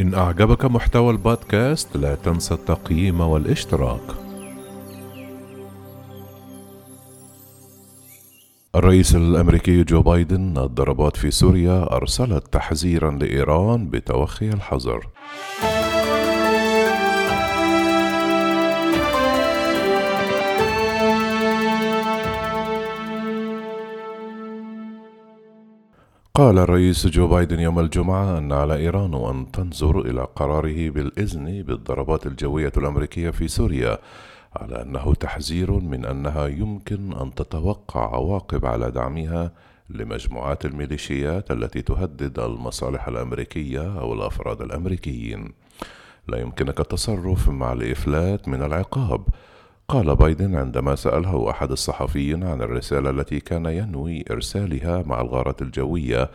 إن أعجبك محتوى البودكاست لا تنسى التقييم والاشتراك. الرئيس الأمريكي جو بايدن الضربات في سوريا أرسلت تحذيرا لإيران بتوخي الحذر. قال الرئيس جو بايدن يوم الجمعة أن على إيران أن تنظر إلى قراره بالإذن بالضربات الجوية الأمريكية في سوريا على أنه تحذير من أنها يمكن أن تتوقع عواقب على دعمها لمجموعات الميليشيات التي تهدد المصالح الأمريكية أو الأفراد الأمريكيين. لا يمكنك التصرف مع الإفلات من العقاب قال بايدن عندما سأله أحد الصحفيين عن الرسالة التي كان ينوي إرسالها مع الغارة الجوية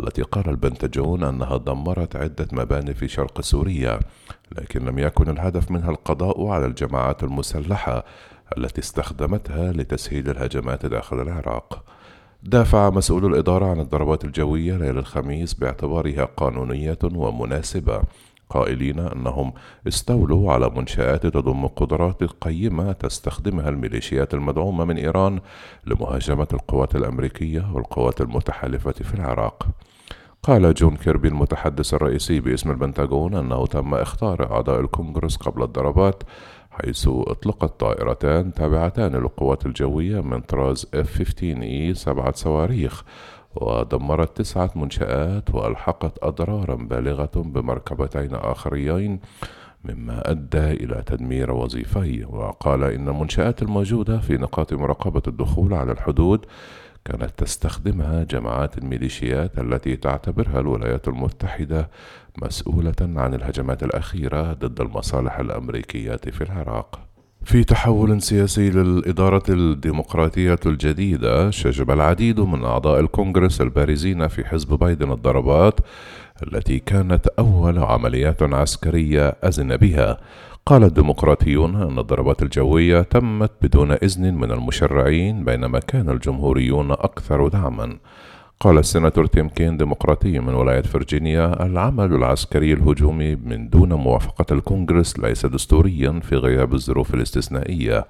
التي قال البنتاجون أنها دمرت عدة مباني في شرق سوريا لكن لم يكن الهدف منها القضاء على الجماعات المسلحة التي استخدمتها لتسهيل الهجمات داخل العراق. دافع مسؤول الإدارة عن الضربات الجوية ليلة الخميس باعتبارها قانونية ومناسبة. قائلين أنهم استولوا على منشآت تضم قدرات قيمة تستخدمها الميليشيات المدعومة من إيران لمهاجمة القوات الأمريكية والقوات المتحالفة في العراق. قال جون كيربي المتحدث الرئيسي باسم البنتاغون أنه تم إخطار أعضاء الكونغرس قبل الضربات حيث أطلقت طائرتان تابعتان للقوات الجوية من طراز F-15E سبعة صواريخ ودمرت تسعة منشآت وألحقت أضرارا بالغة بمركبتين آخرين مما أدى إلى تدمير وظيفي. وقال إن المنشآت الموجودة في نقاط مراقبة الدخول على الحدود كانت تستخدمها جماعات الميليشيات التي تعتبرها الولايات المتحدة مسؤولة عن الهجمات الأخيرة ضد المصالح الأمريكية في العراق. في تحول سياسي للإدارة الديمقراطية الجديدة شجب العديد من أعضاء الكونغرس البارزين في حزب بايدن الضربات التي كانت أول عمليات عسكرية أذن بها. قال الديمقراطيون أن الضربات الجوية تمت بدون إذن من المشرعين بينما كان الجمهوريون أكثر دعما. قال السيناتور تيم كين ديمقراطي من ولاية فرجينيا العمل العسكري الهجومي من دون موافقة الكونغرس ليس دستوريا في غياب الظروف الاستثنائية.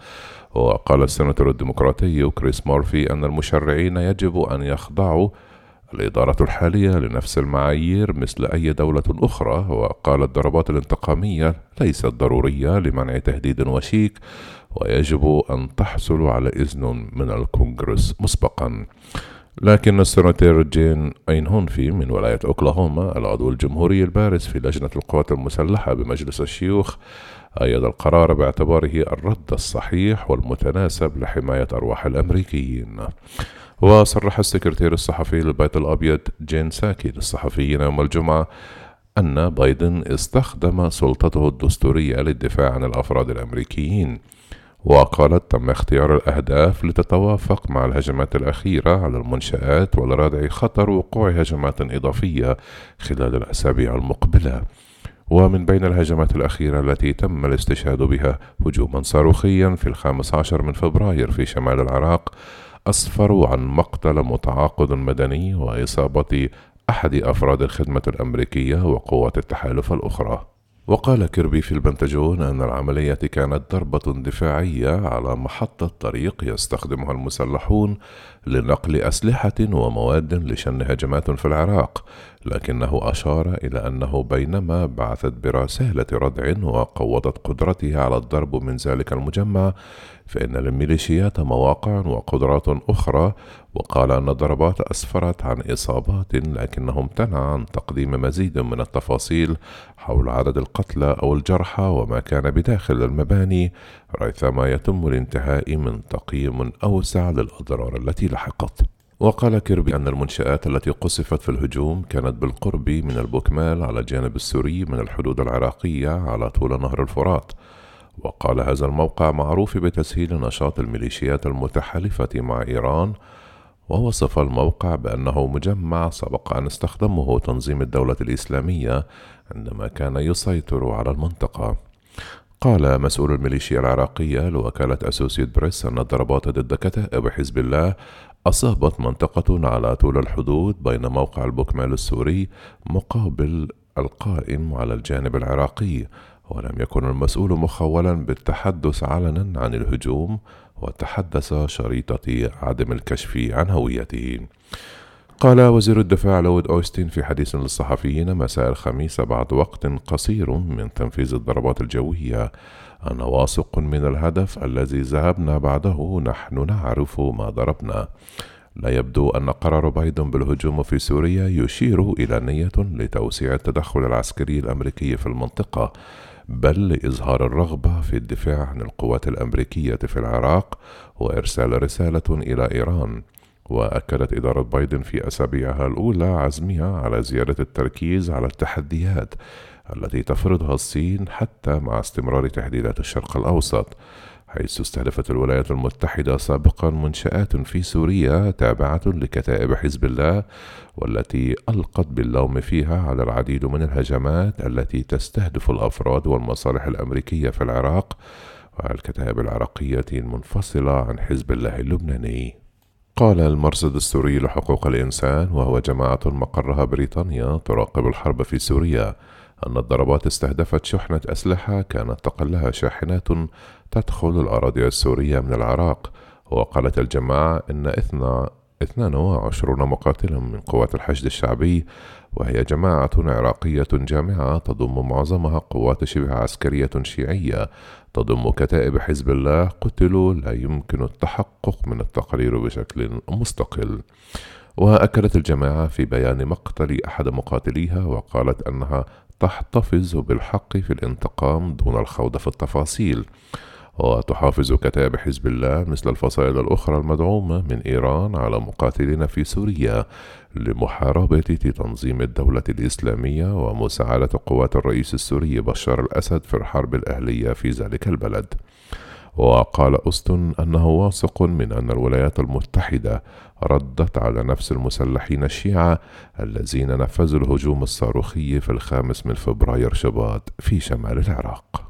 وقال السيناتور الديمقراطي كريس مورفي أن المشرعين يجب أن يخضعوا الإدارة الحالية لنفس المعايير مثل أي دولة أخرى. وقال الضربات الانتقامية ليست ضرورية لمنع تهديد وشيك ويجب أن تحصل على إذن من الكونغرس مسبقا. لكن السناتور جيم أينهوفي من ولاية أوكلاهوما العضو الجمهوري البارز في لجنة القوات المسلحة بمجلس الشيوخ. أيد القرار باعتباره الرد الصحيح والمتناسب لحماية أرواح الأمريكيين. وصرح السكرتير الصحفي للبيت الأبيض جين ساكي للصحفيين يوم الجمعة أن بايدن استخدم سلطته الدستورية للدفاع عن الأفراد الأمريكيين. وقالت تم اختيار الأهداف لتتوافق مع الهجمات الأخيرة على المنشآت ولردع خطر وقوع هجمات إضافية خلال الأسابيع المقبلة. ومن بين الهجمات الأخيرة التي تم الاستشهاد بها هجوما صاروخيا في الخامس عشر من فبراير في شمال العراق أسفروا عن مقتل متعاقد مدني وإصابة أحد أفراد الخدمة الأمريكية وقوات التحالف الأخرى. وقال كيربي في البنتاجون أن العملية كانت ضربة دفاعية على محطة طريق يستخدمها المسلحون لنقل أسلحة ومواد لشن هجمات في العراق، لكنه أشار إلى أنه بينما بعثت برسالة ردع وقوضت قدرتها على الضرب من ذلك المجمع، فإن للميليشيات مواقع وقدرات أخرى وقال أن الضربات أسفرت عن إصابات لكنه امتنع عن تقديم مزيد من التفاصيل حول عدد القتلى أو الجرحى وما كان بداخل المباني ريثما يتم الانتهاء من تقييم أوسع للأضرار التي لحقت. وقال كيربي أن المنشآت التي قصفت في الهجوم كانت بالقرب من البوكمال على الجانب السوري من الحدود العراقية على طول نهر الفرات. وقال هذا الموقع معروف بتسهيل نشاط الميليشيات المتحالفة مع إيران ووصف الموقع بأنه مجمع سبق أن استخدمه تنظيم الدولة الإسلامية عندما كان يسيطر على المنطقة. قال مسؤول الميليشيا العراقية لوكالة أسوسيت بريس أن الضربات ضد كتائب حزب الله أصابت منطقة على طول الحدود بين موقع البوكمال السوري مقابل القائم على الجانب العراقي ولم يكن المسؤول مخولا بالتحدث علنا عن الهجوم وتحدث شريطة عدم الكشف عن هويته. قال وزير الدفاع لويد أوستين في حديث للصحفيين مساء الخميس بعد وقت قصير من تنفيذ الضربات الجوية. أنا واثق من الهدف الذي ذهبنا بعده نحن نعرف ما ضربنا. لا يبدو أن قرار بايدن بالهجوم في سوريا يشير إلى نية لتوسيع التدخل العسكري الأمريكي في المنطقة. بل لإظهار الرغبة في الدفاع عن القوات الأمريكية في العراق وإرسال رسالة إلى إيران. وأكدت إدارة بايدن في أسابيعها الأولى عزمها على زيادة التركيز على التحديات التي تفرضها الصين حتى مع استمرار تهديدات الشرق الأوسط. حيث استهدفت الولايات المتحدة سابقا منشآت في سوريا تابعة لكتائب حزب الله والتي ألقت باللوم فيها على العديد من الهجمات التي تستهدف الأفراد والمصالح الأمريكية في العراق والكتائب العراقية المنفصلة عن حزب الله اللبناني. قال المرصد السوري لحقوق الإنسان وهو جماعة مقرها بريطانيا تراقب الحرب في سوريا. أن الضربات استهدفت شحنة أسلحة كانت تقلها شاحنات تدخل الأراضي السورية من العراق وقالت الجماعة إن إثنى 22 مقاتلا من قوات الحشد الشعبي وهي جماعة عراقية جامعة تضم معظمها قوات شبه عسكرية شيعية تضم كتائب حزب الله قتلوا لا يمكن التحقق من التقرير بشكل مستقل. وأكدت الجماعة في بيان مقتل أحد مقاتليها وقالت أنها تحتفظ بالحق في الانتقام دون الخوض في التفاصيل وتحافظ كتائب حزب الله مثل الفصائل الأخرى المدعومة من إيران على مقاتلين في سوريا لمحاربة تنظيم الدولة الإسلامية ومساعدة قوات الرئيس السوري بشار الأسد في الحرب الأهلية في ذلك البلد. وقال أستون أنه واثق من أن الولايات المتحدة ردت على نفس المسلحين الشيعة الذين نفذوا الهجوم الصاروخي في الخامس من فبراير شباط في شمال العراق.